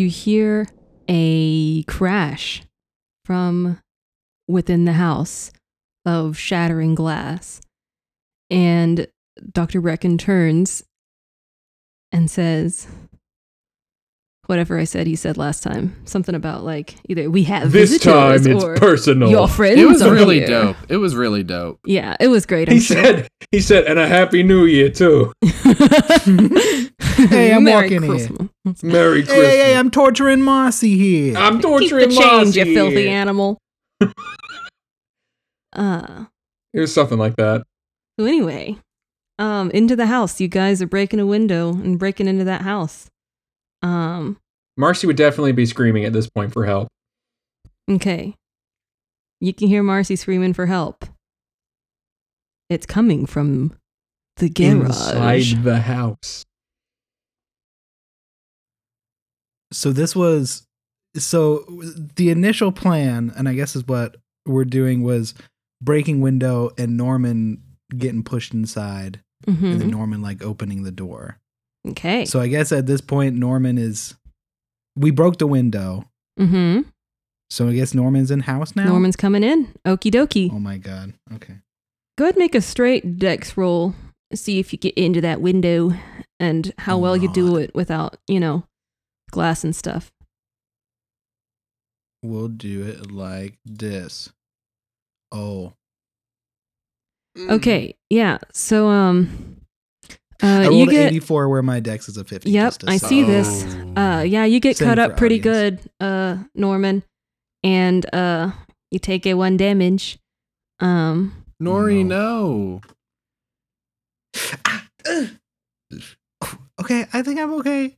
you hear a crash from within the house of shattering glass. And Dr. Brecken turns and says, whatever I said he said last time. Something about like either we have This time visitors it's or personal. your friends. It was are really here." dope. It was really dope. Yeah, it was great. I'm He sure. said, he said, and a happy new year too. Hey, I'm Merry walking in. Christmas. Merry Hey, Christmas. hey, hey, I'm torturing Mossy here. I'm torturing Keep torturing the change, you filthy here. animal. uh It was something like that. so anyway, um, into the house. You guys are breaking a window and breaking into that house. Um, Marcy would definitely be screaming at this point for help. okay. You can hear Marcy screaming for help. It's coming from the garage. Inside the house. so this was so the initial plan, and I guess is what we're doing was breaking window and Norman getting pushed inside, and Mhm. then Norman like opening the door. Okay. So I guess at this point Norman is we broke the window. mm-hmm. So I guess Norman's in house now. Norman's coming in. Okie dokie. Oh my god. Okay. Go ahead and make a straight dex roll. See if you get into that window and how Oh, well you do it without, you know, glass and stuff. We'll do it like this. Oh. Okay, yeah. So um I uh rolled you get 84 where my dex is a 50. Yep, just to I say. see this. Oh. uh yeah, you get Same cut up pretty audience. good, uh Norman. And uh you take a one damage. Um Nori, No. no. Ah. Okay, I think I'm okay.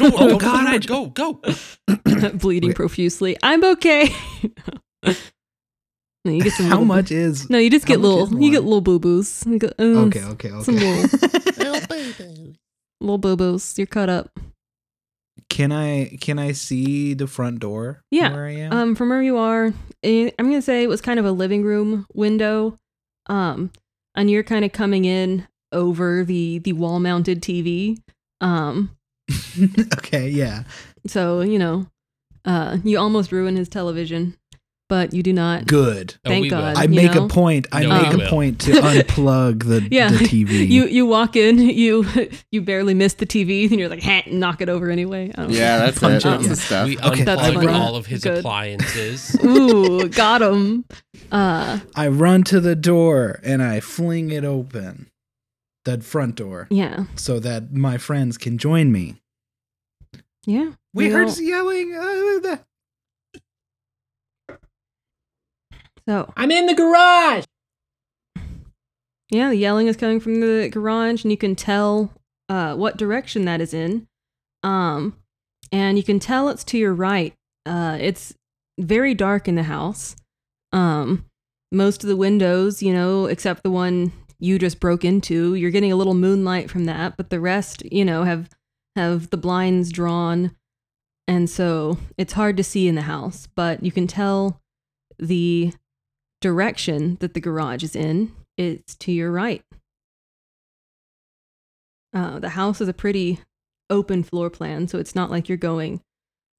Oh, God. go, go, go. bleeding Okay. profusely. I'm okay. no, you get some How little- much is No, you just get little you get little boo boos. Okay, okay, some okay. Little boo boos. You're cut up. can I can I see the front door? Yeah, Where I am? Um, from where you are, eh, I'm gonna say it was kind of a living room window. Um, and you're kind of coming in over the the wall mounted TV. Um, okay, yeah. so you know, uh, you almost ruin his television, but you do not. Good. Oh, Thank we will. God. I make know? a point. I No, make a will. point to unplug the, Yeah, the TV. You you walk in, you you barely miss the TV, and you're like, "Ha, knock it over anyway." I know. Yeah, that's Punch it. it, That's yeah. the stuff. We Okay, That's all of his Good. appliances. Ooh, got him. Uh, I run to the door and I fling it open. The front door. yeah, So that my friends can join me. yeah. We You heard know, yelling. Uh, the- so. I'm in the garage. Yeah, the yelling is coming from the garage, and you can tell uh, what direction that is in. Um, and you can tell it's to your right. Uh, it's very dark in the house. Um, most of the windows, you know, except the one you just broke into, you're getting a little moonlight from that, but the rest, you know, have have the blinds drawn, and so it's hard to see in the house. But you can tell the direction that the garage is in it's to your right. Uh, the house is a pretty open floor plan, so it's not like you're going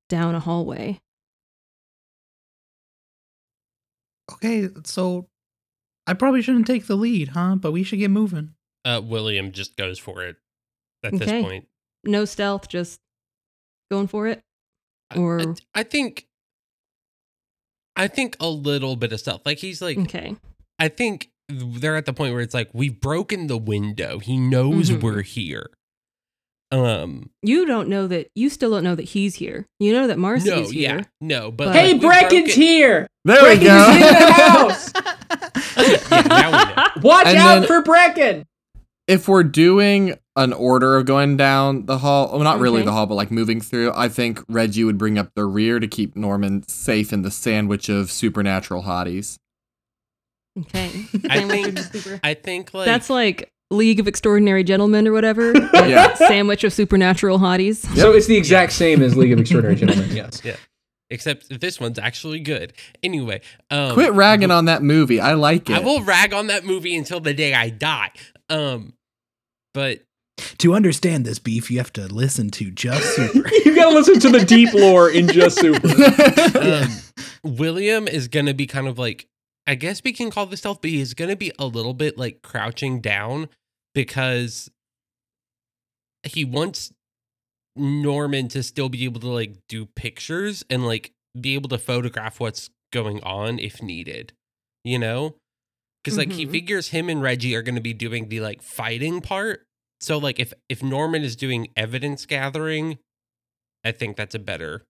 down a hallway. okay, so I probably shouldn't take the lead, huh? But we should get moving. Uh, William just goes for it at Okay. this point. No stealth, just going for it. I- Or- I, I think, I think a little bit of stuff. Like he's like, Okay. I think they're at the point where it's like we've broken the window. He knows Mhm. we're here. Um, You don't know that, you still don't know that he's here. You know that Marcy no, is yeah, here. no, but But- Hey, we Brecken's here. There we Brecken's in the go. house. Yeah, now we. Watch And out then- for Brecken. if we're doing an order of going down the hall, well, not really the hall, but like moving through, I think Reggie would bring up the rear to keep Norman safe in the sandwich of supernatural hotties. Okay. I think- of the super- I think like That's like League of Extraordinary Gentlemen or whatever. Yeah. Sandwich of supernatural hotties. So it's the exact same as League of Extraordinary Gentlemen. Yes. Yeah. Except this one's actually good. Anyway, um, Quit ragging on that movie. I like it. I will rag on that movie until the day I die. Um, but To understand this beef, you have to listen to Just Super. you gotta listen to the deep lore in Just Super. Um, William is going to be kind of like, I guess we can call this stealth, but he's going to be a little bit like crouching down because he wants Norman to still be able to like do pictures and like be able to photograph what's going on if needed, you know? Because like he Mhm. figures him and Reggie are going to be doing the like fighting part. So like if if Norman is doing evidence gathering, I think that's a better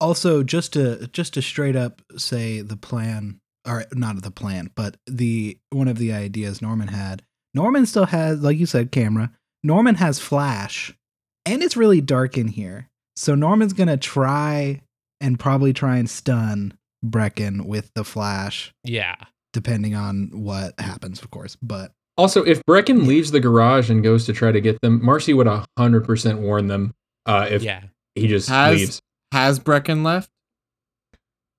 also, just to just to straight up say the plan, or not the plan, but the one of the ideas Norman had. Norman still has, like you said, camera. Norman has flash, and it's really dark in here. So Norman's gonna try and probably try and stun Brecken with the flash, yeah. depending on what happens, of course. But Also, if Brecken leaves the garage and goes to try to get them, Marcy would hundred percent warn them. Uh, if yeah. he just Has- leaves. Has Brecken left?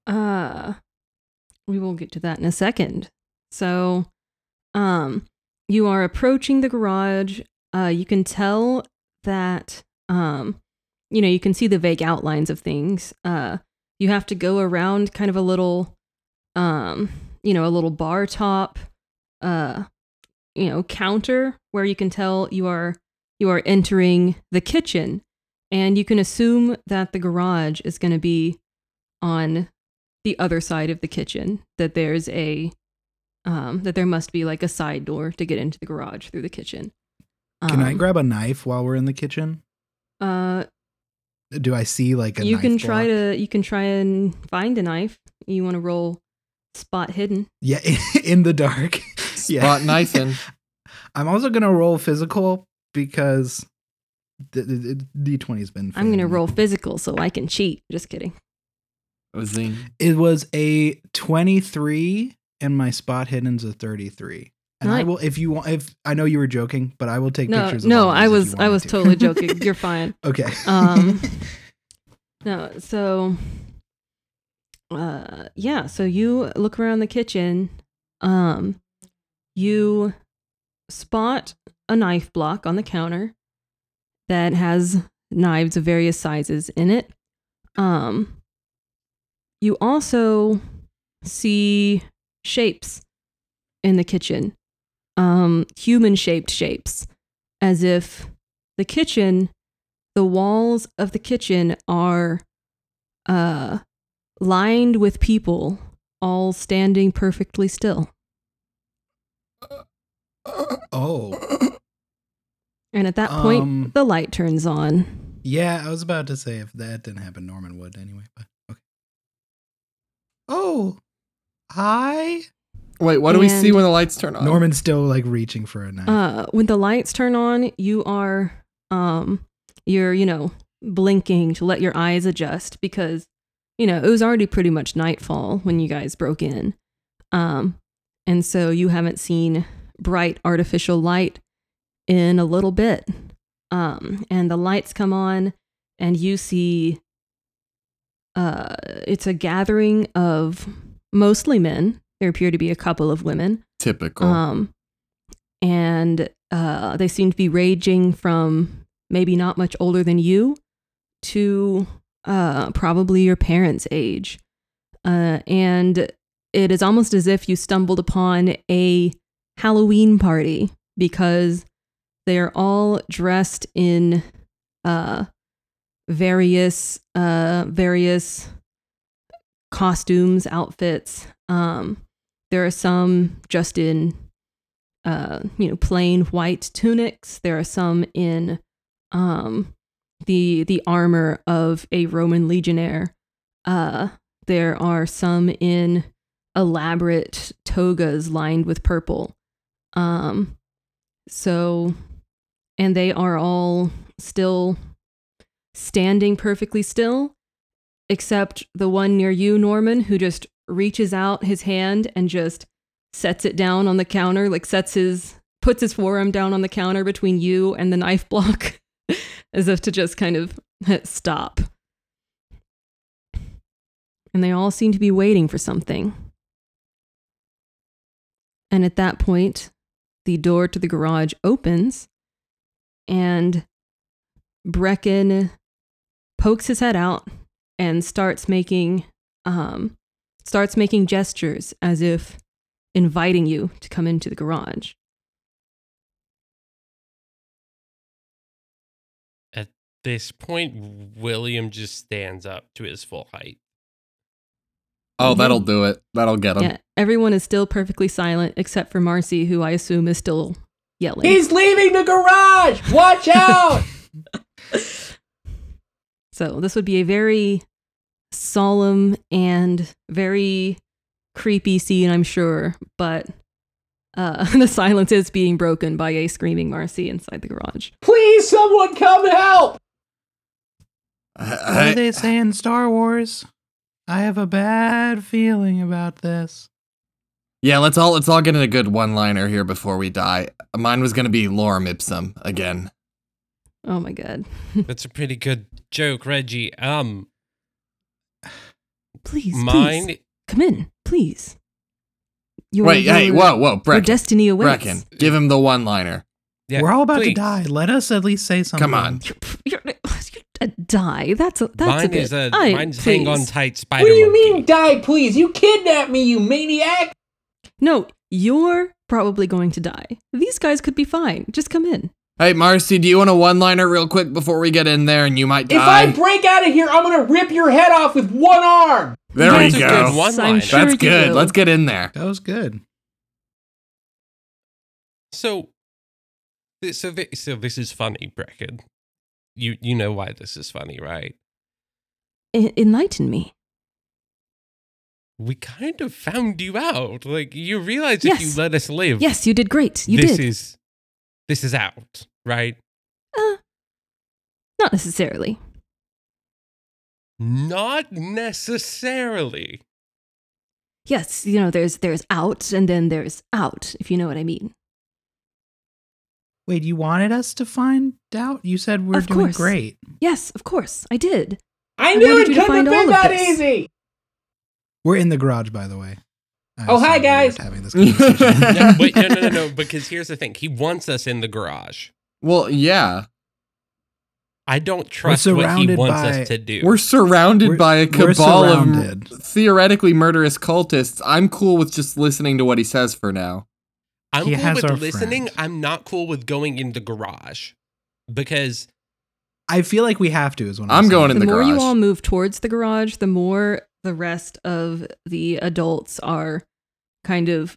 Uh we will get to that in a second. So um you are approaching the garage. Uh you can tell that um you know, you can see the vague outlines of things. Uh you have to go around kind of a little um you know, a little bar top uh you know, counter where you can tell you are you are entering the kitchen and you can assume that the garage is going to be on the other side of the kitchen that there's a um that there must be like a side door to get into the garage through the kitchen can I Um, grab a knife while we're in the kitchen? uh Do I see like a you knife can try block? to you can try and find a knife you want to roll spot hidden Yeah, in the dark. Yeah. Spot knifing. I'm also gonna roll physical because the, the, D20 has been. i'm gonna me. roll physical so i can cheat just kidding Zing. It was a 23, and my spot hidden's a 33. And I will, if you want, if I know you were joking, but I will take no pictures. Of no i was i was to. totally joking you're fine okay. Um, no, so uh yeah, so you look around the kitchen, um you spot a knife block on the counter that has knives of various sizes in it. Um you also see shapes in the kitchen. Um human shaped shapes as if the kitchen the walls of the kitchen are uh lined with people all standing perfectly still oh, and at that point Um, the light turns on yeah. I was about to say if that didn't happen, Norman would anyway. But okay. Oh, hi. Wait, what do we see when the lights turn on? Norman's still like reaching for a knife. uh when the lights turn on you are um you're you know blinking to let your eyes adjust because you know it was already pretty much nightfall when you guys broke in um and so you haven't seen bright artificial light in a little bit um and the lights come on and you see uh it's a gathering of mostly men there appear to be a couple of women Typical. um, and uh, they seem to be raging from maybe not much older than you to uh, probably your parents' age. Uh, and it is almost as if you stumbled upon a Halloween party because they are all dressed in uh, various uh, various costumes, outfits. Um, there are some just in uh, you know, plain white tunics. There are some in um, the the armor of a Roman legionnaire. Uh, there are some in elaborate togas lined with purple. Um, so, and they are all still standing perfectly still, except the one near you, Norman, who just reaches out his hand and just sets it down on the counter, like sets his puts his forearm down on the counter between you and the knife block, as if to just kind of stop. And they all seem to be waiting for something. And at that point, the door to the garage opens, and Brecken pokes his head out and starts making um starts making gestures as if inviting you to come into the garage. At this point, William just stands up to his full height. Oh, Mhm. that'll do it. That'll get him. Yeah, everyone is still perfectly silent except for Marcy, who I assume is still yelling. He's leaving the garage. Watch out. So this would be a very solemn and very creepy scene, I'm sure. But uh, the silence is being broken by a screaming Marcy inside the garage. Please, someone come help. What do I- they saying, Star Wars? I have a bad feeling about this. yeah, let's all let's all get in a good one-liner here before we die. Mine was gonna be Lorem Ipsum again. Oh my god! That's a pretty good joke, Reggie. Um, Please, mine. please come in, please. Your, Wait, hey, your- whoa, whoa, Your Brecken, destiny awaits. Brecken, give him the one-liner. Yeah, We're all about to die. Let us at least say something. Come on. You're, you're, you're a die. That's a that's a Mine bit. is a I- mine's hang on tight spider. What do you monkey. mean, die, please? You kidnapped me, you maniac. No, you're probably going to die. These guys could be fine. Just come in. Hey, Marcy, do you want a one-liner real quick before we get in there and you might die? If? I break out of here, I'm gonna rip your head off with one arm. there That's we a go. good one I'm line. sure That's good. will. Let's get in there. That was good. So, so, so this is funny, Brecken. You you know why this is funny, right? En- enlighten me. We kind of found you out. Like you realize if you let us live, Yes, you did great. You this did. is this is out, right? uh, not necessarily. Not necessarily. Yes, you know, there's there's out and then there's out, if you know what I mean. Wait, you wanted us to find out? You said we're Of doing course. great. Yes, of course, I did. I I knew wanted it you to couldn't have find been all of that this. easy. We're in the garage, by the way. I Oh, hi, assume we guys. weren't Having this conversation. No, wait, no, no, no, no. Because here's the thing: he wants us in the garage. Well, yeah. I don't trust what he wants by- us to do. We're surrounded We're- by a cabal of theoretically murderous cultists. I'm cool with just listening to what he says for now. I'm He cool with listening. friend. I'm not cool with going in the garage because I feel like we have to. Is what I'm I'm, going in the garage. the more you all move towards the garage, the more the rest of the adults are kind of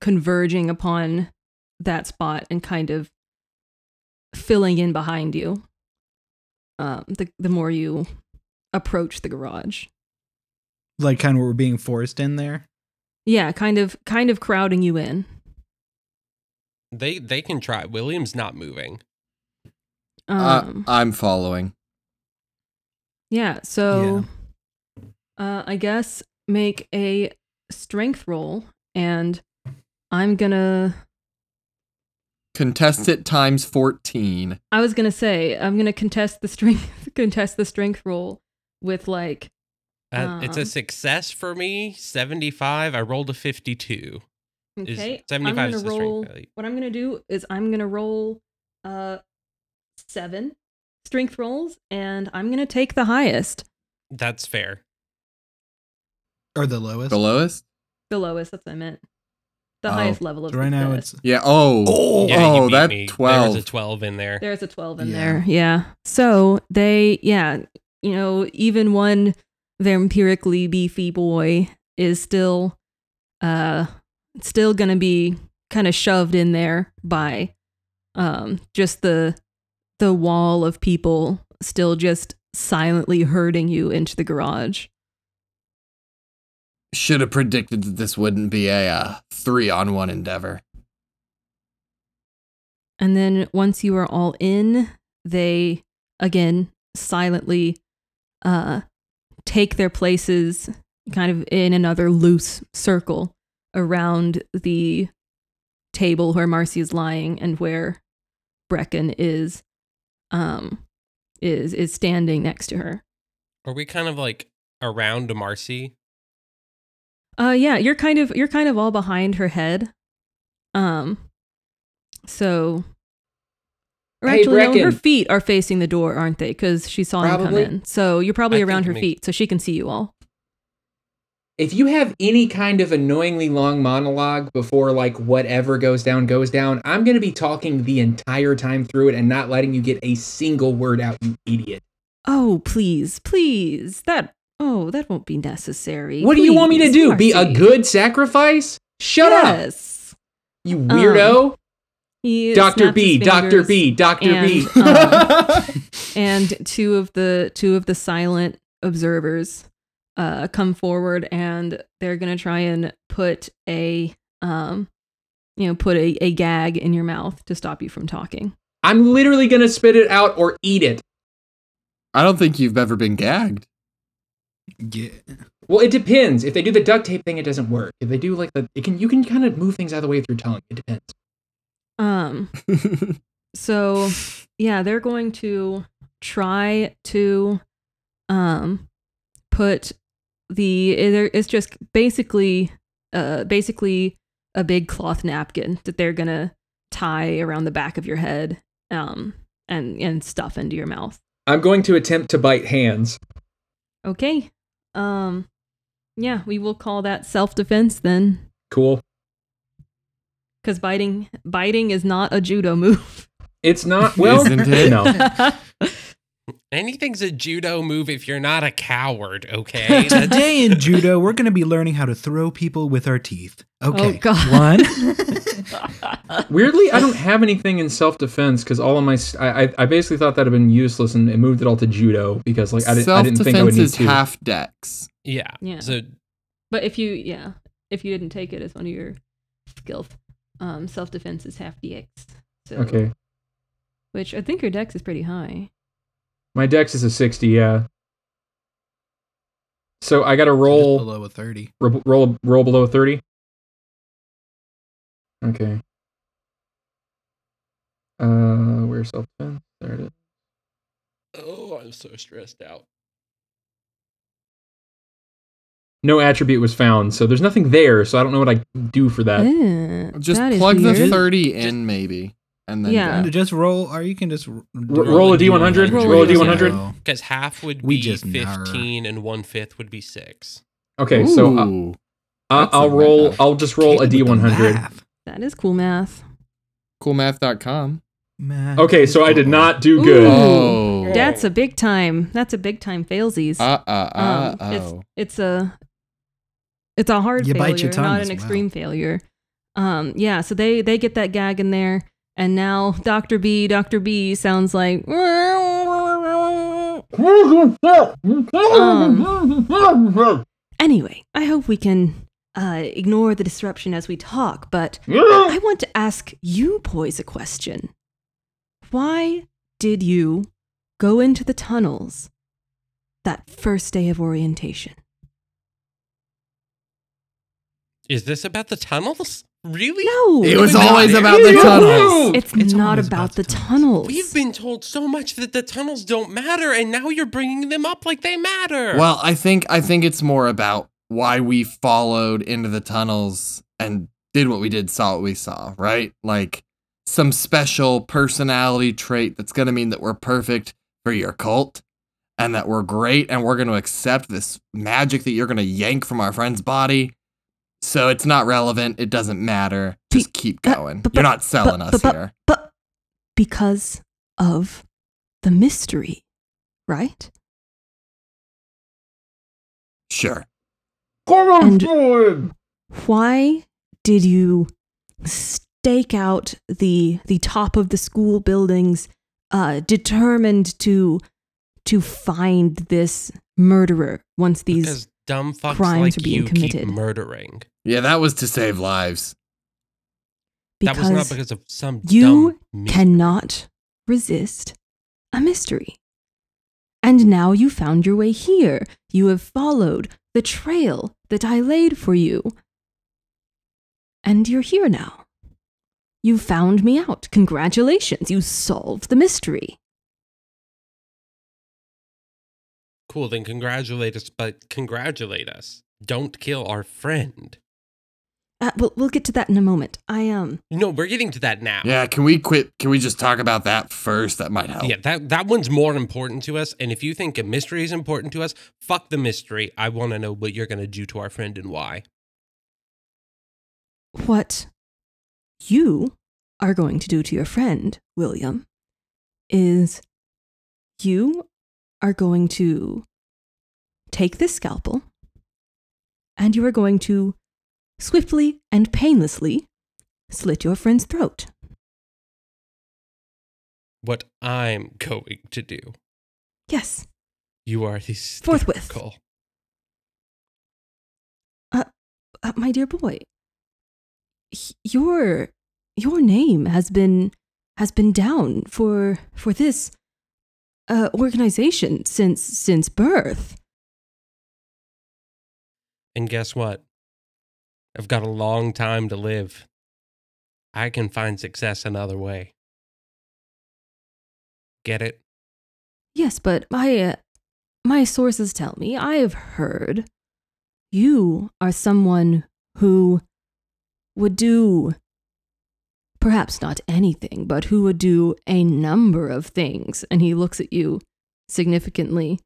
converging upon that spot and kind of filling in behind you. Um, the the more you approach the garage, like kind of we're being forced in there. yeah, kind of kind of crowding you in. They they can try. William's not moving. Um, uh, I'm following. Yeah. So, yeah. Uh, I guess make a strength roll, and I'm gonna contest it times 14 i was gonna say i'm gonna contest the strength contest the strength roll with like uh, um, it's a um, success for me 75 i rolled a 52 okay, I'm 75 going is to the strength roll value. What I'm going to do is I'm going to roll uh 7 strength rolls and I'm going to take the highest. That's fair. Or the lowest. The lowest? The lowest, that's what I meant. The Oh, highest level of So right now it's Yeah. Oh. Oh. Yeah, oh, that me. 12. There's a twelve in there. There's a 12 in Yeah. there. Yeah. So they, yeah, you know, even one vampirically beefy boy is still, uh, still gonna be kind of shoved in there by, um, just the, the wall of people still just silently herding you into the garage. Should have predicted that this wouldn't be a uh, three on one endeavor. And then once you are all in, they again silently uh, take their places kind of in another loose circle around the table where Marcy is lying and where Brecken is um is is standing next to her. Are we kind of like around Marcy? Uh yeah, you're kind of you're kind of all behind her head. Um so Or Hey, actually, no, her feet are facing the door, aren't they? Because she saw him come in. So you're probably I around her it feet, so she can see you all. If you have any kind of annoyingly long monologue before like whatever goes down goes down, I'm gonna be talking the entire time through it and not letting you get a single word out, you idiot. Oh, please, please. That oh, that won't be necessary. What do you want me to Please, do? Be a good sacrifice? Shut up, you weirdo. He Dr. B, Dr. B, Dr. B. um, and two of the two of the silent observers uh come forward and they're gonna try and put a um you know put a, a gag in your mouth to stop you from talking I'm literally gonna spit it out or eat it. I don't think you've ever been gagged. Yeah. Well, it depends. If they do the duct tape thing, it doesn't work. If they do like the, it can you can kind of move things out of the way with your tongue. It depends. um so yeah they're going to try to um put the it's just basically uh basically a big cloth napkin that they're gonna tie around the back of your head um and and stuff into your mouth I'm going to attempt to bite hands. okay um yeah we will call that self-defense then Cool. because biting biting is not a judo move It's not well. Isn't it? No. Anything's a judo move if you're not a coward, okay? Today in judo, we're going to be learning how to throw people with our teeth. Okay. Oh, God. One. Weirdly, I don't have anything in self defense because all of my I basically thought that had been useless and, and moved it all to judo because like I didn't I Self didn't think I would defense is half dex. yeah. Yeah. So But if you, yeah, if you didn't take it as one of your skills, um, self defense is half DX. So, Okay, Which I think your dex is pretty high. My dex is a sixty. Yeah. So I got to Just roll below a 30. ro- roll roll below thirty. Okay. Uh, where's self defense? There it is. Oh, I'm so stressed out. No attribute was found, so there's nothing there. So I don't know what I do for that. Just that is plug the weird. 30 in, maybe. And then Yeah. go. Just roll, or you can just r- roll a D100, roll a D100. Oh. Because half would We be just nar. 15 and one fifth would be six. Okay, so uh, I- That's a I'll roll. math. I'll just roll a Kid with the D100. math. That is cool math. coolmath.com. Math Okay, is so I did not do Ooh. good. Oh. That's a big time. That's a big time failsies. Uh uh uh um, it's oh. it's a it's a hard You failure, bite your tongue not as an well. extreme failure. Um, yeah, so they they get that gag in there, and now Doctor B, Doctor B sounds like. Anyway, I hope we can uh, ignore the disruption as we talk, but I want to ask you, Poise, a question. Why did you go into the tunnels that first day of orientation? Is this about the tunnels? Really? No, It was always about the tunnels. It's, It's not about, about the the tunnels. We've been told so much that the tunnels don't matter, and now you're bringing them up like they matter. Well, I think I think it's more about why we followed into the tunnels and did what we did, saw what we saw, right? Like some special personality trait that's going to mean that we're perfect for your cult and that we're great and we're going to accept this magic that you're going to yank from our friend's body. So it's not relevant. It doesn't matter. Just keep but- going. but- You're not selling but- us but- here. but because of the mystery, right? Sure. And why did you stake out the the top of the school buildings, uh, determined to to find this murderer once these? because dumb fucks crimes like are being you committed. keep murdering. Yeah, that was to save lives. that was not because because of some you dumb cannot resist a mystery. And now you found your way here. You have followed the trail that I laid for you. And you're here now. You found me out. Congratulations. You solved the mystery. Cool, then congratulate us, but congratulate us. Don't kill our friend. Uh, we'll we'll get to that in a moment. I um No, we're getting to that now. Yeah, can we quit? Can we just talk about that first? That might help. Yeah, that that one's more important to us. And if you think a mystery is important to us, fuck the mystery. I want to know what you're gonna do to our friend and why. what you are going to do to your friend, William, is you are going to take this scalpel and you are going to swiftly and painlessly slit your friend's throat. What I'm going to do. Yes, You are Forthwith. hysterical. uh, my dear boy, your your name has been has been down for for this uh, organization since since birth. And guess what? I've got a long time to live. I can find success another way. Get it? Yes, but my uh, my sources tell me I have heard you are someone who would do perhaps not anything, but who would do a number of things. And he looks at you significantly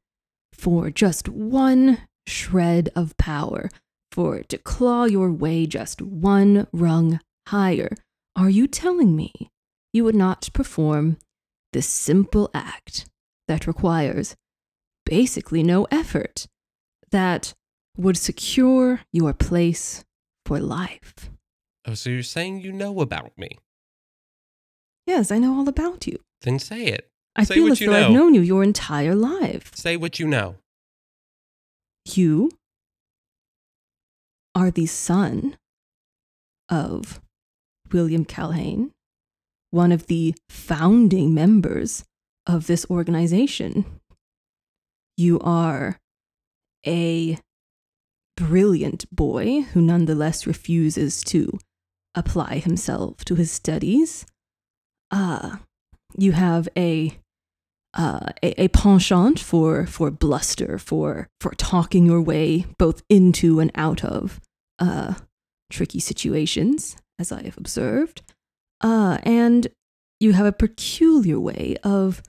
for just one shred of power, for to claw your way just one rung higher. Are you telling me you would not perform this simple act that requires basically no effort that would secure your place for life? Oh, so you're saying you know about me? Yes, I know all about you. Then say it. I Say feel what as you though I've known you your entire life. Say what you know. You are the son of William Calhane, one of the founding members of this organization. You are a brilliant boy who nonetheless refuses to apply himself to his studies. Uh, you have a uh, a, a penchant for for bluster, for for talking your way both into and out of uh, tricky situations, as I have observed, uh, and you have a peculiar way of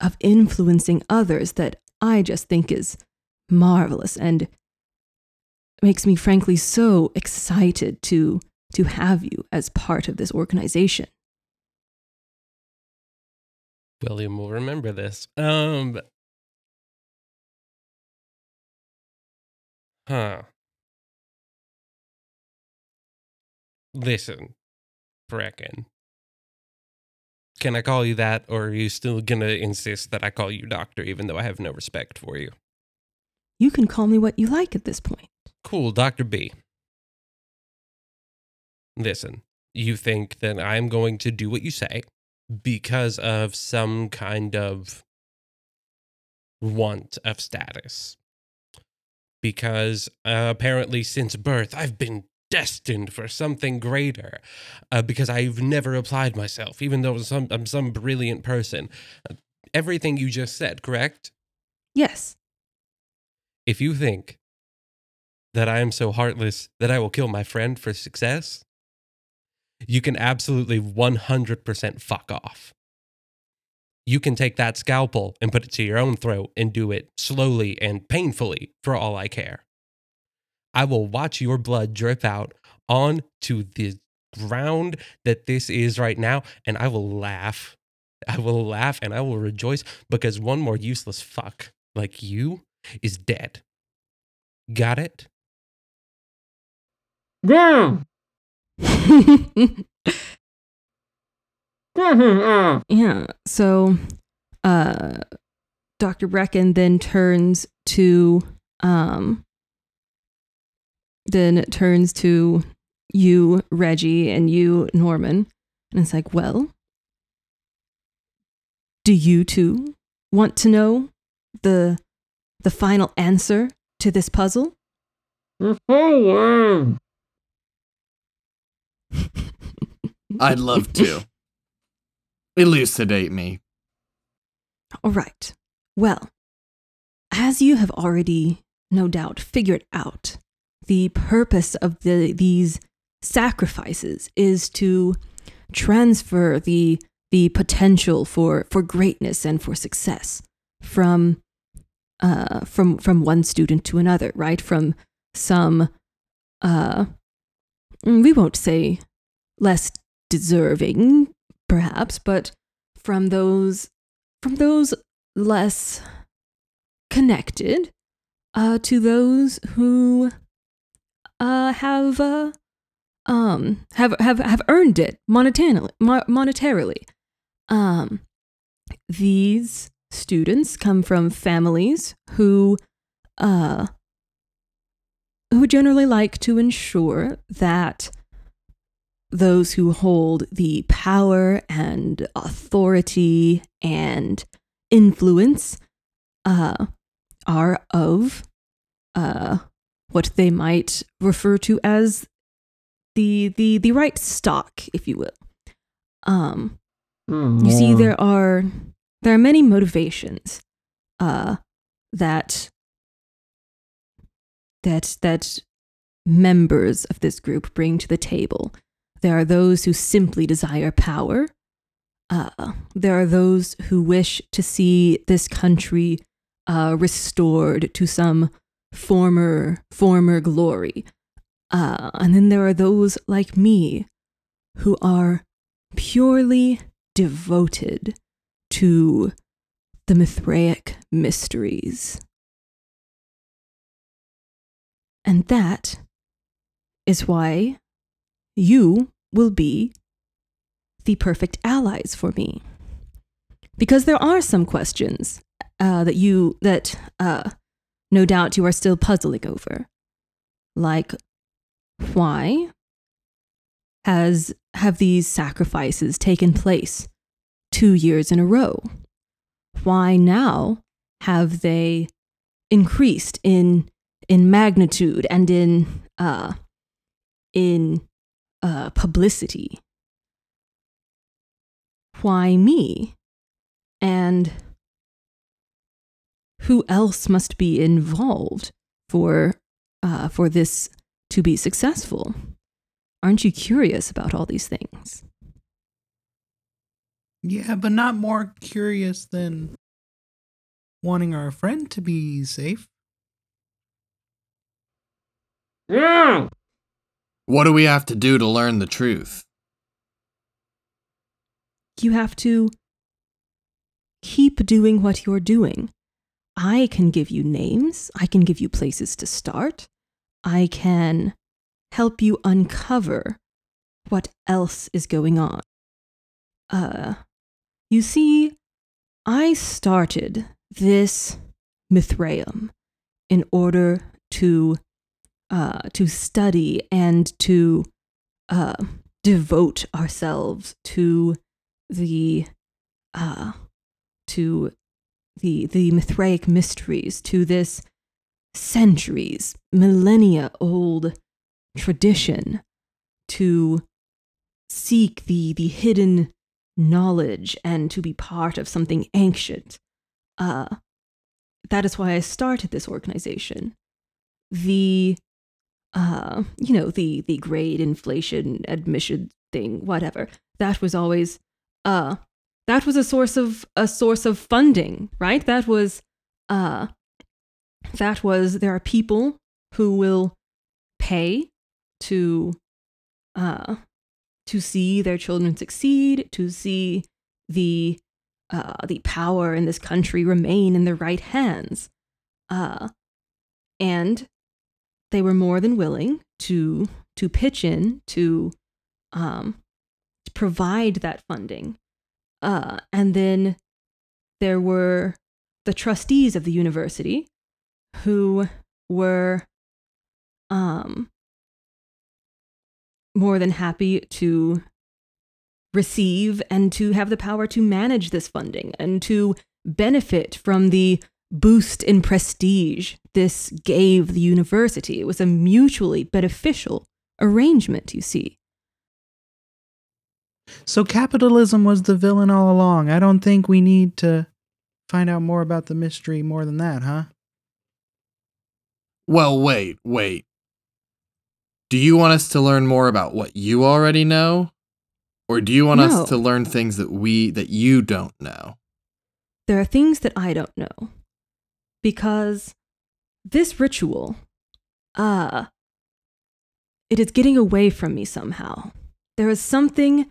of influencing others that I just think is marvelous and makes me frankly so excited to to have you as part of this organization. William will remember this. Um. Huh. Listen, Brecken. Can I call you that, or are you still gonna insist that I call you doctor, even though I have no respect for you? You can call me what you like at this point. Cool, Dr. B. Listen, you think that I'm going to do what you say because of some kind of want of status. Because uh, apparently, since birth, I've been destined for something greater. Uh, because I've never applied myself, even though some, I'm some brilliant person. Uh, everything you just said, correct? Yes. if you think that I am so heartless that I will kill my friend for success, you can absolutely 100% fuck off. You can take that scalpel and put it to your own throat and do it slowly and painfully for all I care. I will watch your blood drip out onto the ground that this is right now, and I will laugh. I will laugh and I will rejoice because one more useless fuck like you is dead. Got it? Damn. yeah. So, uh, Dr. Brecken then turns to, um, then it turns to you, Reggie, and you, Norman, and it's like, well, do you two want to know the the final answer to this puzzle? I'd love to. Elucidate me. All right. Well, as you have already no doubt figured out, the purpose of the, these sacrifices is to transfer the the potential for for greatness and for success from uh from from one student to another right? From some uh mm, we won't say less deserving perhaps but from those from those less connected uh to those who uh have uh um have have have earned it monetarily monetarily. Um these students come from families who uh who generally like to ensure that those who hold the power and authority and influence uh are of uh what they might refer to as the the the right stock if you will. Um you see there are there are many motivations uh that that that members of this group bring to the table. There are those who simply desire power. Uh there are those who wish to see this country uh restored to some former former glory uh and then there are those like me who are purely devoted to the Mithraic mysteries. And that is why you will be the perfect allies for me. Because there are some questions uh, that you, that uh, no doubt you are still puzzling over. Like, why has have these sacrifices taken place two years in a row? Why now have they increased in in magnitude and in uh, in uh, publicity? Why me? And who else must be involved for uh, for this to be successful? Aren't you curious about all these things? Yeah, but not more curious than wanting our friend to be safe. Yeah. What do we have to do to learn the truth? You have to keep doing what you're doing. I can give you names, I can give you places to start, I can help you uncover what else is going on. Uh, you see, I started this Mithraeum in order to uh, to study and to uh, devote ourselves to the uh, to the the Mithraic mysteries, to this centuries, millennia old tradition, to seek the the hidden knowledge and to be part of something ancient. Uh, that is why I started this organization. The, uh, you know, the the grade inflation admission thing, whatever. That was always, uh, that was a source of a source of funding, right? That was, uh, that was there are people who will pay to, uh, to see their children succeed, to see the uh, the power in this country remain in the right hands. Uh, and they were more than willing to to pitch in to um, to provide that funding. Uh, and then there were the trustees of the university who were um, more than happy to receive and to have the power to manage this funding and to benefit from the boost in prestige this gave the university. It was a mutually beneficial arrangement, you see. So capitalism was the villain all along. I don't think we need to find out more about the mystery more than that, huh? Well, wait, wait. Do you want us to learn more about what you already know? Or do you want No. us to learn things that we that you don't know? There are things that I don't know. Because this ritual, uh, it is getting away from me somehow. There is something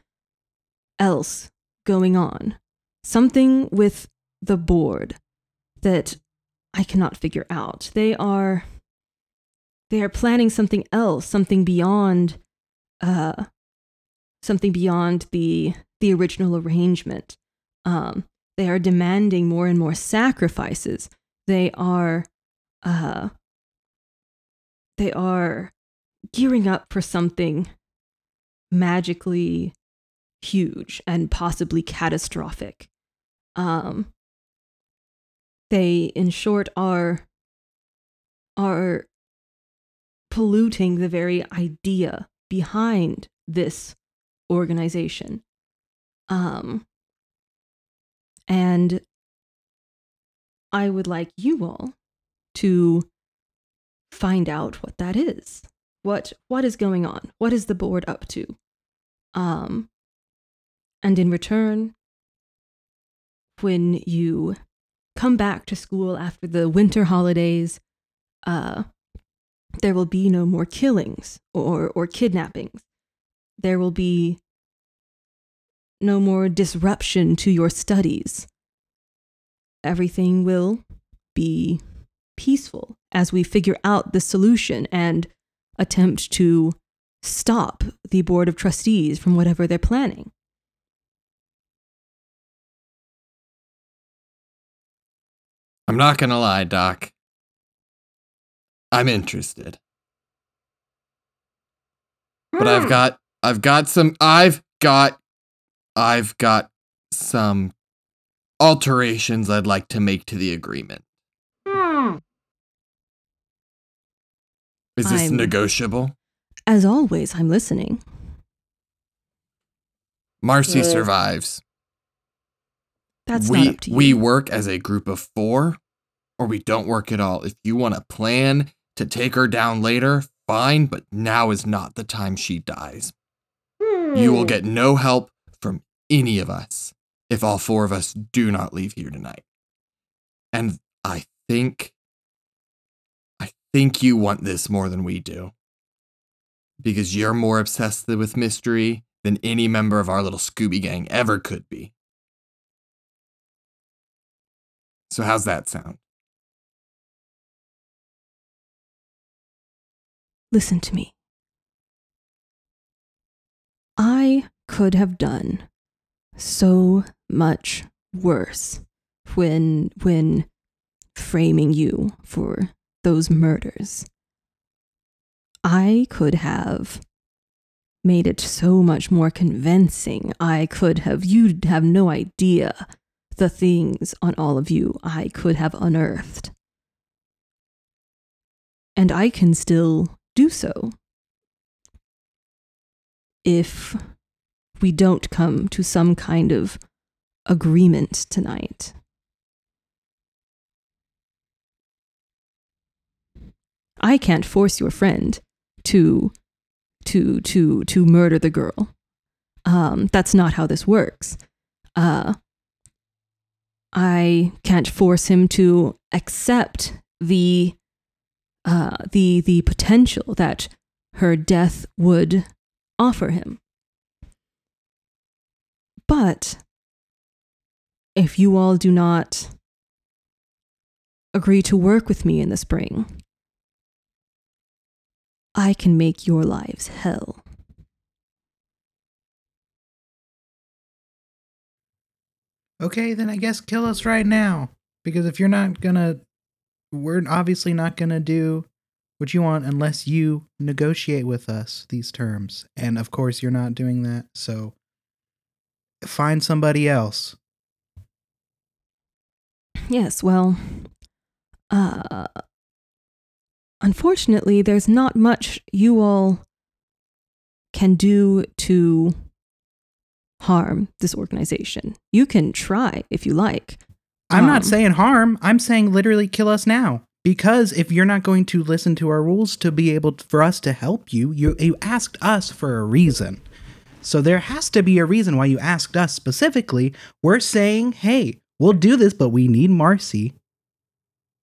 else going on. Something with the board that I cannot figure out. They are they are planning something else, something beyond uh something beyond the the original arrangement. Um they are demanding more and more sacrifices. They are uh they are gearing up for something magically huge and possibly catastrophic. Um they in short are are polluting the very idea behind this organization. Um and I would like you all to find out what that is. What what is going on? What is the board up to? Um and in return when you come back to school after the winter holidays, uh there will be no more killings or or kidnappings. There will be no more disruption to your studies. Everything will be peaceful as we figure out the solution and attempt to stop the Board of Trustees from whatever they're planning. I'm not gonna lie, Doc. I'm interested. But I've hmm. got I've got some I've got I've got some alterations I'd like to make to the agreement. Hmm. Is this I'm- negotiable? As always, I'm listening. Marcy survives. That's we not up to you. we work as a group of four, or we don't work at all. If you want to plan to take her down later, fine. But now is not the time she dies. You will hmm. get no help from any of us if all four of us do not leave here tonight. And I think, I think you want this more than we do. Because you're more obsessed with mystery than any member of our little Scooby gang ever could be. So, how's that sound? Listen to me. I could have done so much worse when when framing you for those murders. I could have made it so much more convincing. I could have you'd have no idea the things on all of you I could have unearthed. And I can still do so if we don't come to some kind of agreement tonight. I can't force your friend to to to to murder the girl. Um, that's not how this works. Uh, I can't force him to accept the uh, the the potential that her death would offer him. But if you all do not agree to work with me in the spring, I can make your lives hell. Okay, then I guess kill us right now. Because if you're not gonna, we're obviously not gonna do what you want unless you negotiate with us these terms. And of course, you're not doing that. So find somebody else. Yes, well, uh, unfortunately, there's not much you all can do to harm this organization. You can try if you like. I'm not Um, saying harm. I'm saying literally kill us now. because if you're not going to listen to our rules to be able to, for us to help you, you you asked us for a reason. So there has to be a reason why you asked us specifically. We're saying, "Hey, we'll do this, but we need Marcy."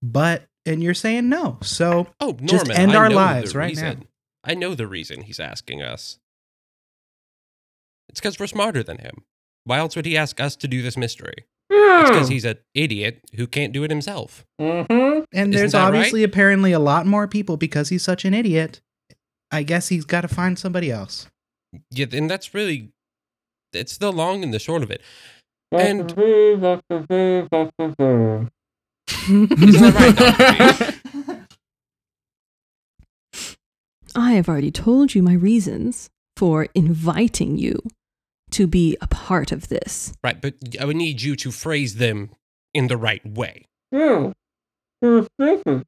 But and you're saying no. So Oh, Norman, Just end I our lives right reason. now. I know the reason he's asking us. It's because we're smarter than him. Why else would he ask us to do this mystery? It's because he's an idiot who can't do it himself. Mm-hmm. and Isn't there's that right? obviously apparently a lot more people because he's such an idiot. I guess he's got to find somebody else. Yeah, and that's really, it's the long and the short of it. And- Isn't that right, I have already told you my reasons for inviting you to be a part of this. Right, but I would need you to phrase them in the right way. Hmm. Hmm, hmm,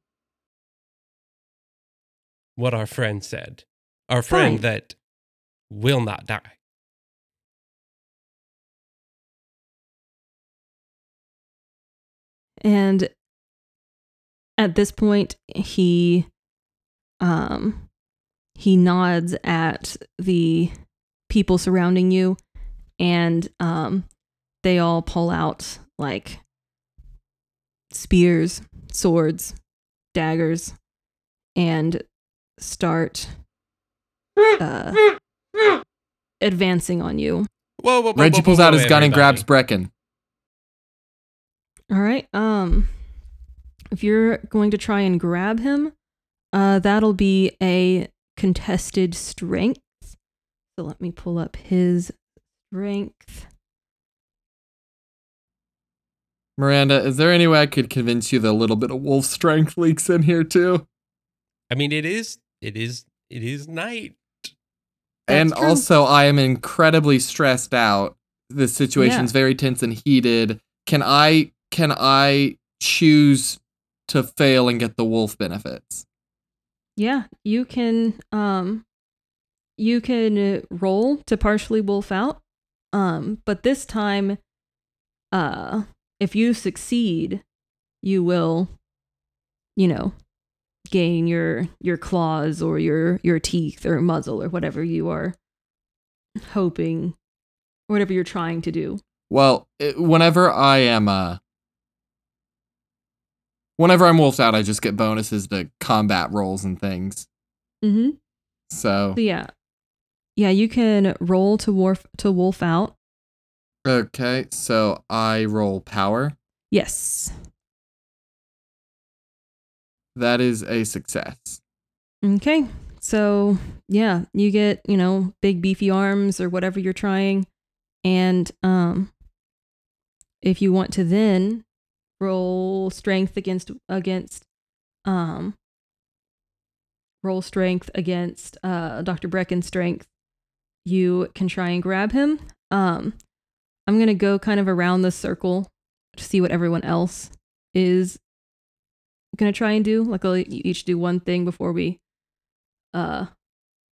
what our friend said. Our friend Fine. that will not die. And at this point, he um he nods at the people surrounding you and um they all pull out like spears, swords, daggers and start uh advancing on you. Whoa, whoa, whoa. Reggie pulls whoa, out whoa, his gun and grabs Brecken. All right. Um if you're going to try and grab him, uh that'll be a contested strength. So let me pull up his strength. Miranda, is there any way I could convince you that a little bit of wolf strength leaks in here too? I mean, it is, it is, it is night. and true. also, I am incredibly stressed out. The situation's Yeah. very tense and heated. Can I can I choose to fail and get the wolf benefits? Yeah, you can um you can uh, roll to partially wolf out. Um but this time uh if you succeed, you will you know, gain your your claws or your your teeth or muzzle or whatever you are hoping or whatever you're trying to do. Well, it, whenever I am uh whenever I'm wolfed out, I just get bonuses to combat rolls and things. Mhm. So So yeah. Yeah, you can roll to wolf to wolf out. okay, so I roll power. Yes. That is a success. Okay. So, yeah, you get, you know, big beefy arms or whatever you're trying. And um if you want to then roll strength against against um roll strength against uh Dr. Brecken's strength, you can try and grab him. Um I'm going to go kind of around the circle to see what everyone else is going to try and do. Like, I'll each do one thing before we uh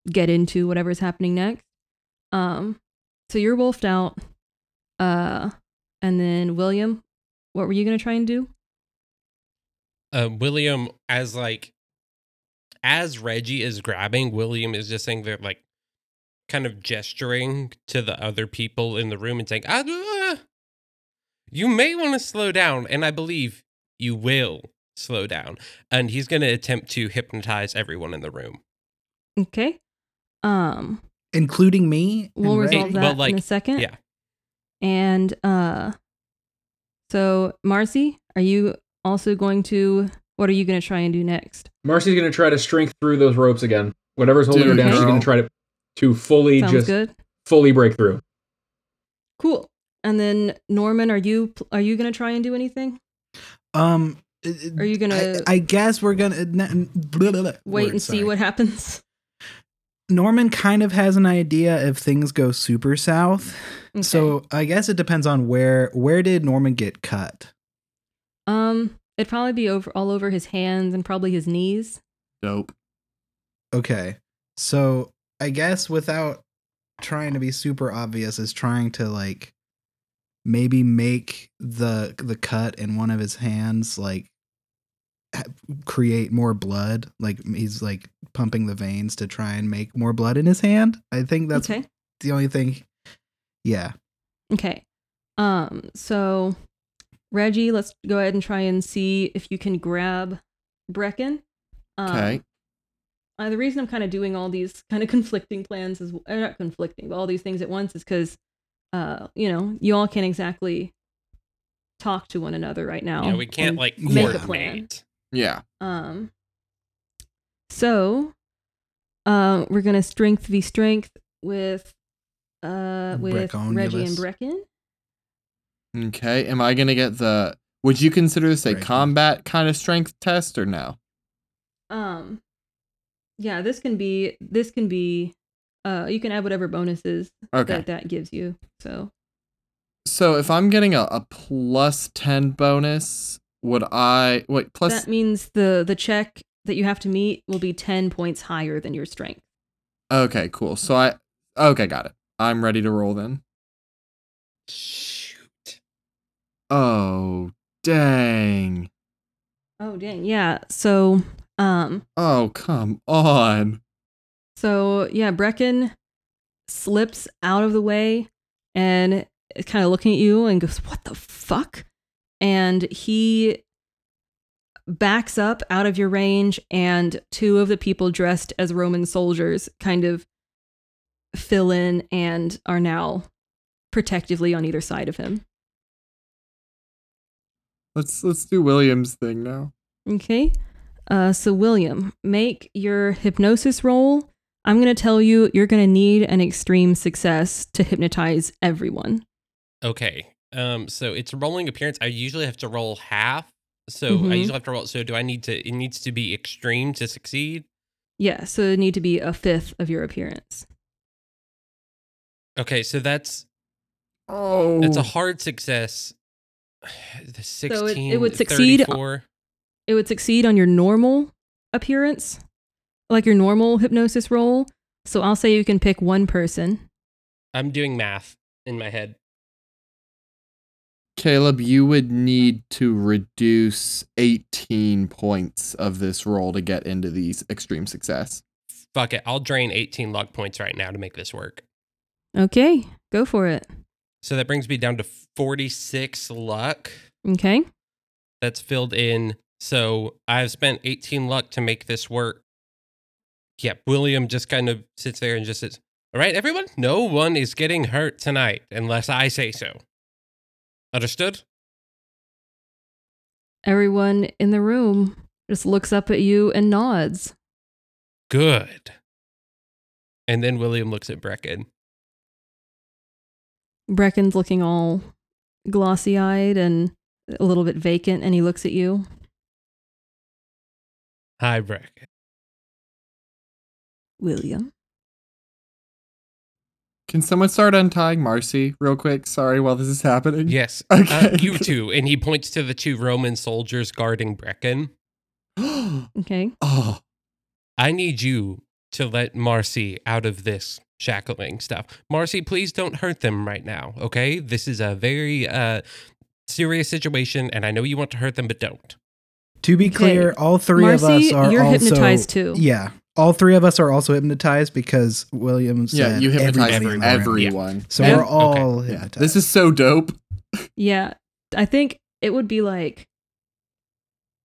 get into whatever's happening next. Um so you're wolfed out. Uh and then William, what were you going to try and do? Uh, William, as like, as Reggie is grabbing, William is just saying that, like, kind of gesturing to the other people in the room and saying, ah, uh, you may want to slow down. And I believe you will slow down. And he's going to attempt to hypnotize everyone in the room. Okay. Um including me. we'll Ray. resolve that well, in a second. yeah. And uh so Marcy, are you also going to what are you going to try and do next? Marcy's gonna try to strength through those ropes again. Whatever's holding her Dude, down, she's gonna try to to fully Sounds just good. fully break through. Cool. And then Norman, are you are you going to try and do anything? Um, Are you gonna- I, I guess we're gonna blah, blah, blah. Wait Word, and see what happens. Norman kind of has an idea if things go super south. Okay. So I guess it depends on where where did Norman get cut. Um, it'd probably be over all over his hands and probably his knees. Nope. Okay, so I guess without trying to be super obvious, is trying to like maybe make the the cut in one of his hands like create more blood. Like he's like pumping the veins to try and make more blood in his hand. I think that's okay. the only thing. Yeah. Okay. Um, so Reggie, let's go ahead and try and see if you can grab Brecken. Um, Okay. Uh, the reason I'm kind of doing all these kind of conflicting plans is uh, not conflicting, but all these things at once is because, uh, you know, you all can't exactly talk to one another right now. Yeah, we can't like make a plan. Yeah. Um. So, uh, we're gonna strength v strength with, uh, with Reggie and Brecken. Okay. Am I gonna get the? Would you consider this a Right. combat kind of strength test or no? Um, yeah, this can be this can be, uh, you can add whatever bonuses Okay. that that gives you. So, So if I'm getting a, a plus ten bonus, would I wait plus? that means the the check that you have to meet will be ten points higher than your strength. Okay, cool. So I okay, got it. I'm ready to roll then. Shoot. Oh dang. Oh dang, yeah. So, um, Oh come on. So yeah, Brecken slips out of the way and is kind of looking at you and goes, "What the fuck?" And he backs up out of your range, and two of the people dressed as Roman soldiers kind of fill in and are now protectively on either side of him. Let's let's do William's thing now. Okay. Uh, so William, make your hypnosis roll. I'm gonna tell you you're gonna need an extreme success to hypnotize everyone. Okay. Um. So it's rolling appearance. I usually have to roll half. So I Mhm. usually have to roll. So do I need to? It needs to be extreme to succeed. Yeah, so it need to be a fifth of your appearance. Okay. So that's Oh that's a hard success. The it- it would succeed- 34. It would succeed on your normal appearance, like your normal hypnosis roll. So I'll say you can pick one person. I'm doing math in my head. Caleb, you would need to reduce 18 points of this roll to get into these extreme success. Fuck it. I'll drain 18 luck points right now to make this work. Okay, go for it. So that brings me down to 46 luck. Okay. That's filled in. So I've spent 18 luck to make this work. Yep. William just kind of sits there and just says, All right, everyone, no one is getting hurt tonight unless I say so. Understood? Everyone in the room just looks up at you and nods. Good. And then William looks at Brecken. Brecken's looking all glossy eyed and a little bit vacant, and he looks at you. Hi, Brecken. William. Can someone start untying Marcy real quick? Sorry, while this is happening. Yes. Okay. Uh, you two. And he points to the two Roman soldiers guarding Brecken. Okay. oh, I need you to let Marcy out of this shackling stuff. Marcy, please don't hurt them right now, okay? This is a very uh serious situation and I know you want to hurt them but don't. To be Okay. clear, all three of us are you're also hypnotized too. Yeah, all three of us are also hypnotized because William said yeah, you hypnotize everybody in the everyone. room. everyone. So Yeah. we're all Okay. Yeah, this is so dope. Yeah. I think it would be like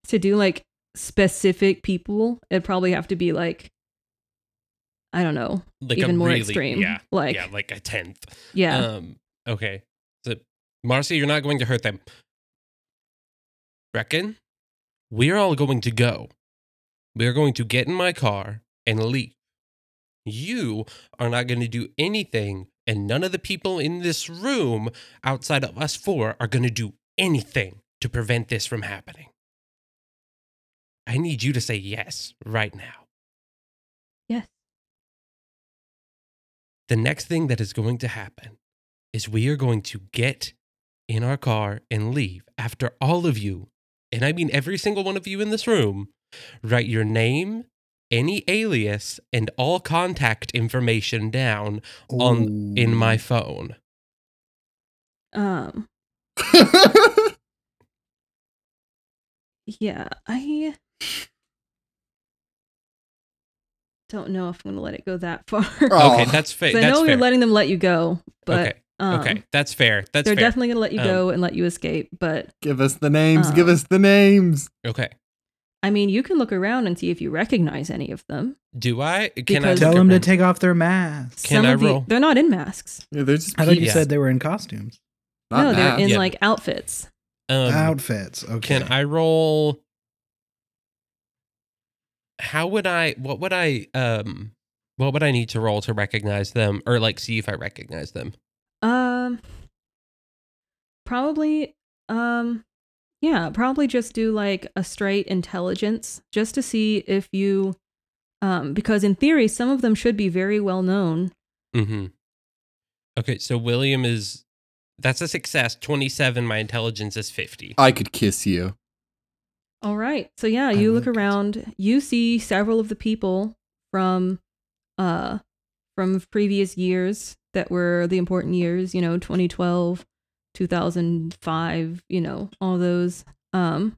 to do like specific people, it'd probably have to be like I don't know, Like even a more really, extreme. Yeah. Like yeah, like a tenth. yeah. Um okay. So Marcy, you're not going to hurt them. Reckon we're all going to go. We're going to get in my car and leave. You are not going to do anything, and none of the people in this room outside of us four are going to do anything to prevent this from happening. I need you to say yes right now. yes. the next thing that is going to happen is we are going to get in our car and leave after all of you, and I mean every single one of you in this room, write your name, any alias, and all contact information down on in my phone. Um yeah, I don't know if I'm gonna let it go that far. Oh. Okay, that's fair. I That's know fair. you're letting them let you go, but okay, um, okay, that's fair. That's they're fair. definitely gonna let you Um, go and let you escape. But Give us the names. give Um, us the names. okay. I mean, you can look around and see if you recognize any of them. Do I? Can Because- I Tell look them to take off their masks. Can Some I of the- roll? they're not in masks. Yeah, they're just I thought you Yeah. said they were in costumes. not no, they're in Yeah. like outfits. Um, Outfits. Okay. Can I roll? How would I? What would I? Um, what would I need to roll to recognize them, or like see if I recognize them? Um, probably. Um, yeah, probably just do like a straight intelligence just to see if you, um, because in theory some of them should be very well known. Mm-hmm. Okay, so William is. That's a success. Twenty-seven. My intelligence is fifty. I could kiss you. All right. So yeah, I you look like it. around, you see several of the people from uh from previous years that were the important years, you know, 2012, 2005, you know, all those um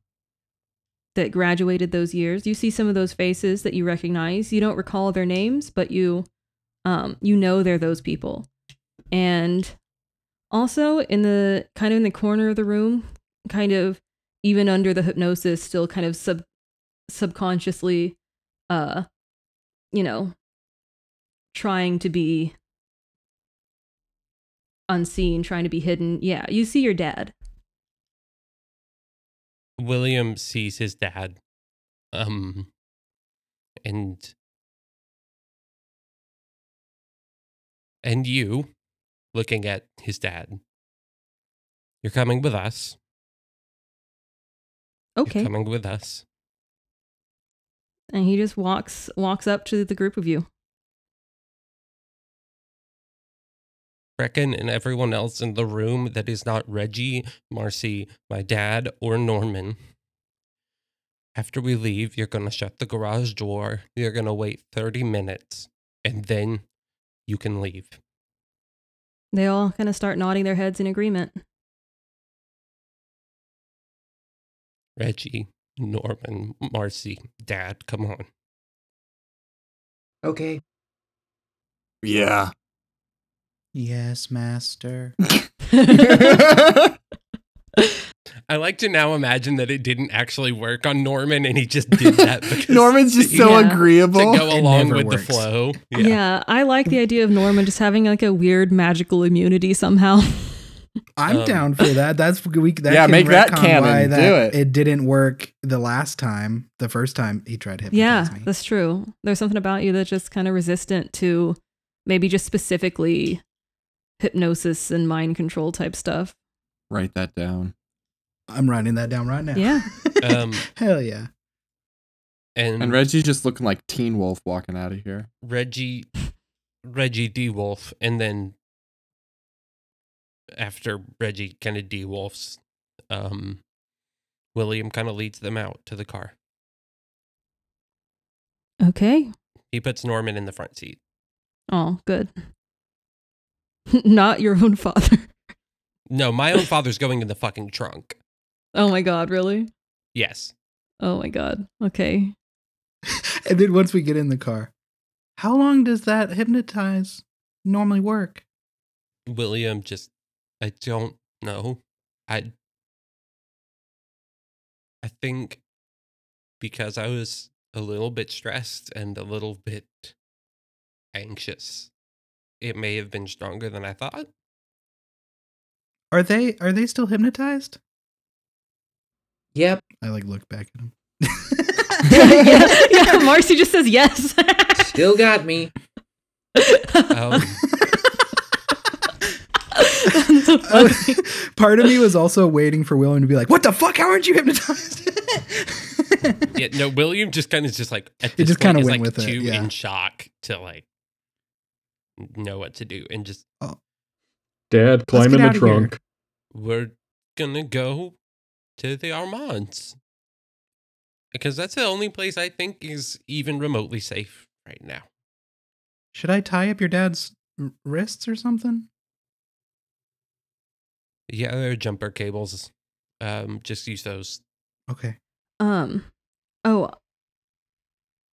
that graduated those years. You see some of those faces that you recognize. You don't recall their names, but you um you know they're those people. And also in the kind of in the corner of the room, kind of even under the hypnosis still kind of sub subconsciously uh you know trying to be unseen trying to be hidden yeah you see your dad William sees his dad, um, and and you, looking at his dad. You're coming with us. okay You're coming with us. and he just walks walks up to the group of you Brecken and everyone else in the room that is not Reggie, Marcy, my dad, or Norman. After we leave, you're going to shut the garage door. You're going to wait 30 minutes, and then you can leave. they all kind of start nodding their heads in agreement Reggie, Norman, Marcy, Dad, come on. Okay. Yeah. Yes, master. I like to now imagine that it didn't actually work on Norman and he just did that because Norman's just so Yeah. to agreeable. go along with works. the flow. yeah. i like the idea of norman just having like a weird magical immunity somehow I'm Um, down for that. That's we. That Yeah, can make that canon. Why Do it. It didn't work the last time. The first time he tried to hypnotize yeah me. that's true there's something about you that's just kind of resistant to maybe just specifically hypnosis and mind control type stuff Write that down. I'm writing that down right now. Yeah. Um, Hell yeah. and, And Reggie's just looking like Teen Wolf walking out of here. Reggie, Reggie D Wolf, and then after Reggie kind of D Wolfs, um, William kind of leads them out to the car. Okay. He puts Norman in the front seat. Oh, good. Not your own father. No, my own father's going in the fucking trunk. Oh my god, really? Yes. Oh my god. Okay. And then once we get in the car, how long does that hypnotize normally work? William just I don't know. I I think because I was a little bit stressed and a little bit anxious, it may have been stronger than I thought. Are they are they still hypnotized? Yep. I like look back at him. yeah, yeah, Marcy just says yes. Still got me. Um, so Uh. Part of me was also waiting for William to be like, "What the fuck? How aren't you hypnotized?" yeah, no, William just kind of just like at He this just kinda is, went like with it, yeah. in shock to like know what to do and just Dad, climb in the outta here. trunk. we're gonna go to the Armands. Because that's the only place I think is even remotely safe right now. Should I tie up your dad's wrists or something? Yeah, there are jumper cables. Um, just use those. Okay. Um, oh,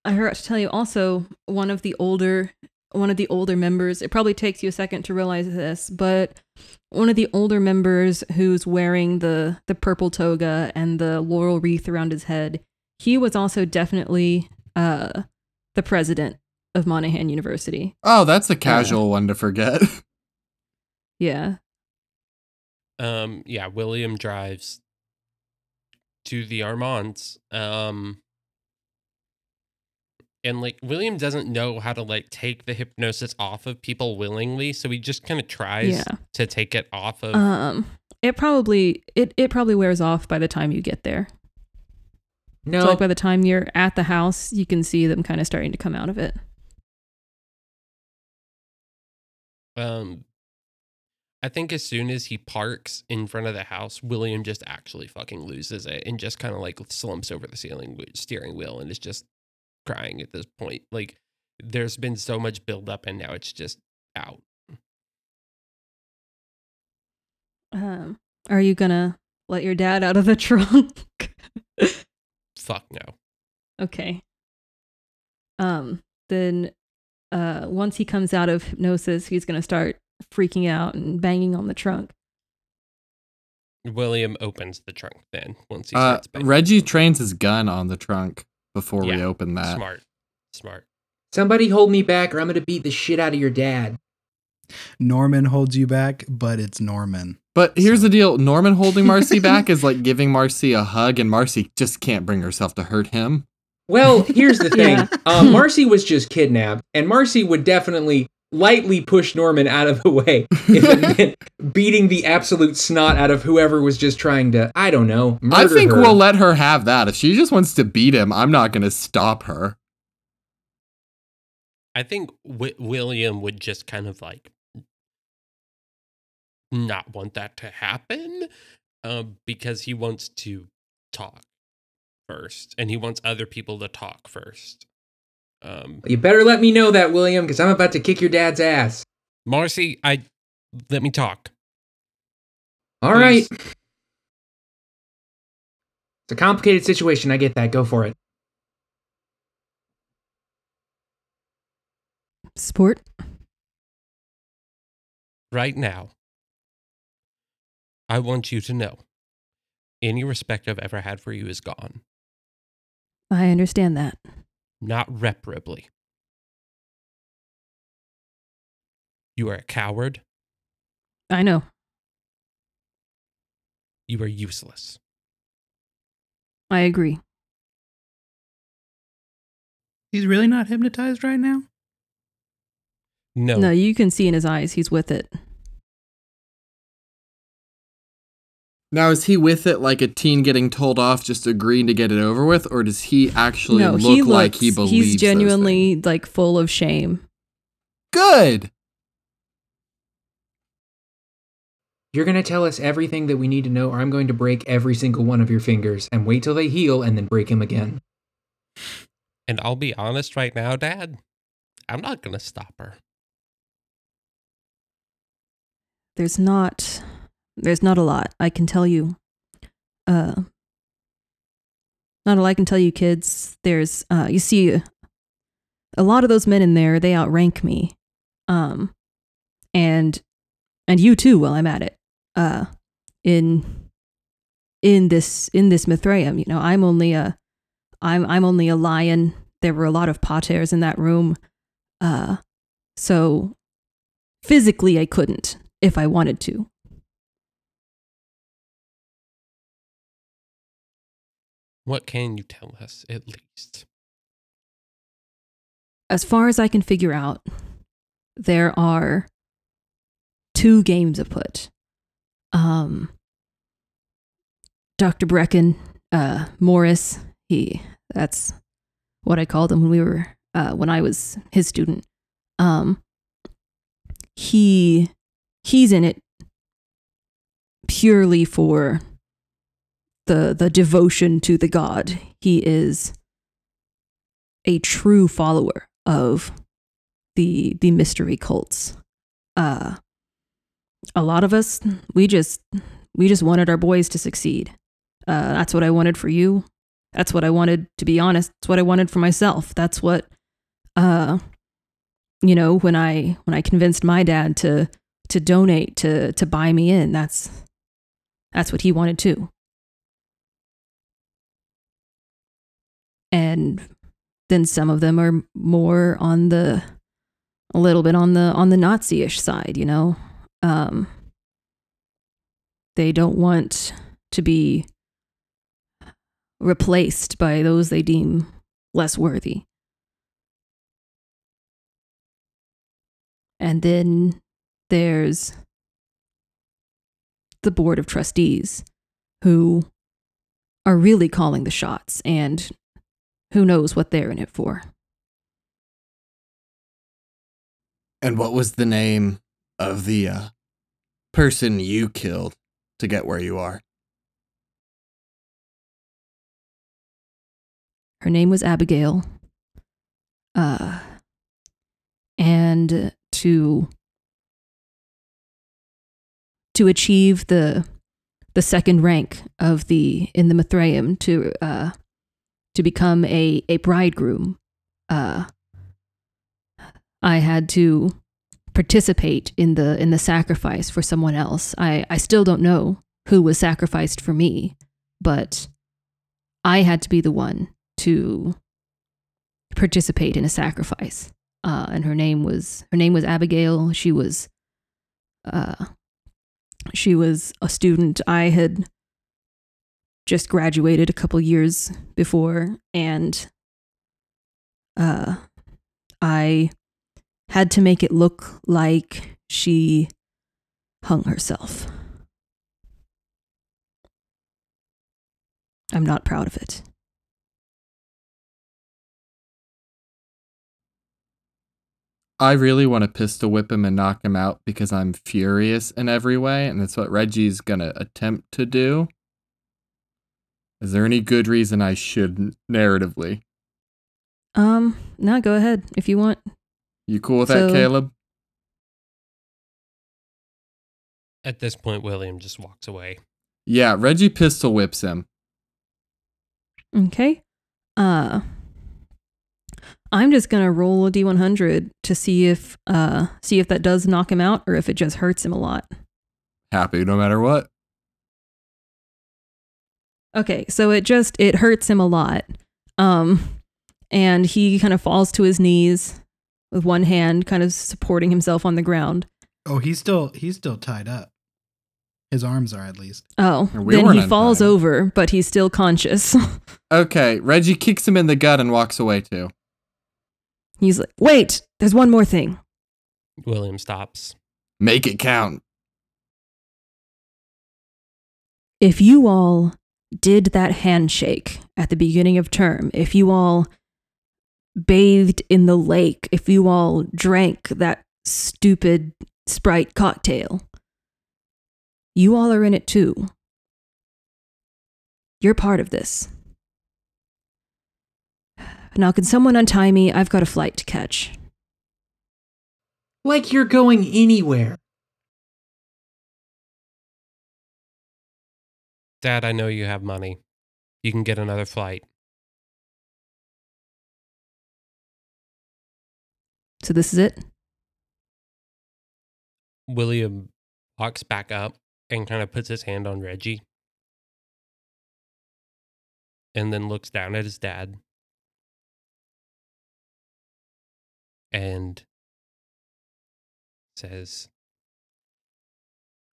I forgot to tell you also one of the older one of the older members. It probably takes you a second to realize this, but one of the older members who's wearing the the purple toga and the laurel wreath around his head, he was also definitely uh the president of Monahan University. Oh, that's a casual one to forget. Yeah. Um, yeah, William drives to the Armands. Um, and like William doesn't know how to like take the hypnosis off of people willingly, so he just kind of tries Yeah. to take it off of. Um it probably it it probably wears off by the time you get there. No, So like by the time you're at the house, you can see them kind of starting to come out of it. Um, I think as soon as he parks in front of the house, William just actually fucking loses it and just kind of like slumps over the ceiling steering wheel and is just crying at this point. Like there's been so much buildup and now it's just out. Um are you gonna let your dad out of the trunk? Fuck no. okay. Um then uh once he comes out of hypnosis, he's gonna start freaking out and banging on the trunk. William opens the trunk then once he Uh, starts. banging. Reggie trains his gun on the trunk before we open that. Smart. Smart. somebody hold me back, or I'm gonna beat the shit out of your dad. Norman holds you back, but it's Norman. But here's the deal: Norman holding Marcy back is like giving Marcy a hug, and Marcy just can't bring herself to hurt him. Well, here's the thing. Yeah. um, Marcy was just kidnapped, and Marcy would definitely lightly push Norman out of the way if it meant beating the absolute snot out of whoever was just trying to, I don't know, I think her. we'll let her have that. If she just wants to beat him, I'm not going to stop her. I think w- William would just kind of like not want that to happen um, because he wants to talk first and he wants other people to talk first. Um, You better let me know that, William, because I'm about to kick your dad's ass. Marcy, I let me talk. All right. Please. It's a complicated situation. I get that. Go for it. Sport? right now, I want you to know any respect I've ever had for you is gone. I understand that. Not reparably. You are a coward. I know. You are useless. I agree. He's really not hypnotized right now? No, No, you can see in his eyes he's with it. Now, is he with it like a teen getting told off, just agreeing to get it over with, or does he actually no, look he looks, like he believes? he's those genuinely like full of shame. good. You're going to tell us everything that we need to know, or I'm going to break every single one of your fingers and wait till they heal and then break him again. and I'll be honest right now, Dad. I'm not gonna stop her. There's not there's not a lot I can tell you. Uh not a lot I can tell you kids. There's uh you see a lot of those men in there, they outrank me. Um and and you too while I'm at it. Uh in in this in this Mithraeum, you know, I'm only a I'm I'm only a lion. There were a lot of paters in that room. Uh so physically I couldn't if I wanted to. What can you tell us at least? As far as I can figure out, there are two games afoot. Um, Dr. Brecken, uh, Morris, he, that's what I called him when we were, uh, when I was his student. Um, he, he's in it purely for the, the devotion to the god. He is a true follower of the the mystery cults. Uh a lot of us we just we just wanted our boys to succeed. Uh that's what I wanted for you. That's what I wanted, to be honest. that's what I wanted for myself. That's what, uh, you know, when I when I convinced my dad to to donate to to buy me in, that's that's what he wanted too. And then some of them are more on the a little bit on the on the Nazi-ish side, you know. Um, they don't want to be replaced by those they deem less worthy. And then there's the board of trustees who are really calling the shots and who knows what they're in it for. And what was the name of the uh, person you killed to get where you are? Her name was Abigail. Uh, and to to achieve the the second rank of the in the Mithraeum to uh to become a a bridegroom, uh, I had to participate in the in the sacrifice for someone else. I I still don't know who was sacrificed for me, but I had to be the one to participate in a sacrifice. Uh, and her name was her name was Abigail. She was uh, she was a student I had just graduated a couple years before, and uh, I had to make it look like she hung herself. I'm not proud of it. I really want to pistol whip him and knock him out because I'm furious in every way, and that's what Reggie's gonna attempt to do. Is there any good reason I shouldn't narratively? Um, no, go ahead if you want. You cool with So- that, Caleb? At this point, William just walks away. Yeah, Reggie pistol whips him. Okay. Uh I'm just going to roll a d100 to see if uh see if that does knock him out or if it just hurts him a lot. Happy no matter what. Okay, so it just it hurts him a lot. Um and he kind of falls to his knees with one hand kind of supporting himself on the ground. Oh, he's still he's still tied up. His arms are at least. Oh, We then weren't he falls untied. over, but he's still conscious. Okay, Reggie kicks him in the gut and walks away too. he's like, "Wait, there's one more thing." William stops. Make it count. if you all did that handshake at the beginning of term, if you all bathed in the lake, if you all drank that stupid Sprite cocktail, you all are in it too. You're part of this. Now, can someone untie me? I've got a flight to catch. Like you're going anywhere. Dad, I know you have money. You can get another flight. So, this is it? William walks back up and kind of puts his hand on Reggie. And then looks down at his dad. And says,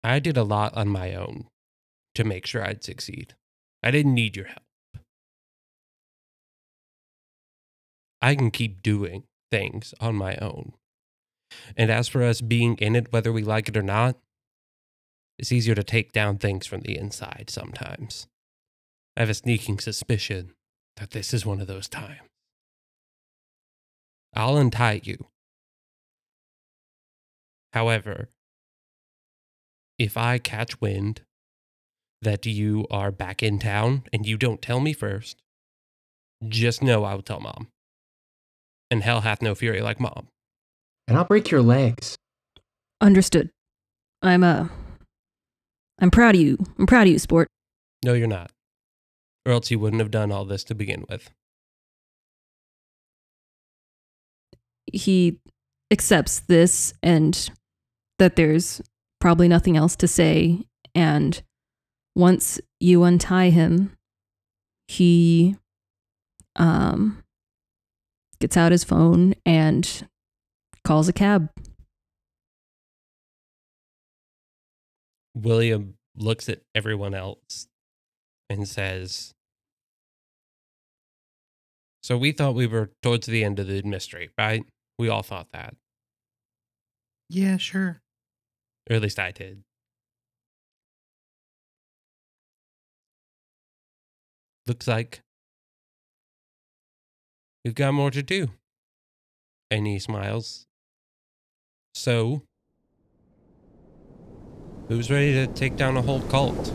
I did a lot on my own to make sure I'd succeed. I didn't need your help. I can keep doing things on my own. And as for us being in it, whether we like it or not, it's easier to take down things from the inside sometimes. I have a sneaking suspicion that this is one of those times. I'll untie you. However, if I catch wind that you are back in town and you don't tell me first, just know I will tell mom. And hell hath no fury like mom. And I'll break your legs. Understood. I'm, uh, I'm proud of you. I'm proud of you, sport. No, you're not. Or else he wouldn't have done all this to begin with. he accepts this and that there's probably nothing else to say. And once you untie him, he um, gets out his phone and calls a cab. William looks at everyone else and says, So we thought we were towards the end of the mystery, right? We all thought that. Yeah, sure. Or at least I did. Looks like we've got more to do. And he smiles. So, who's ready to take down a whole cult?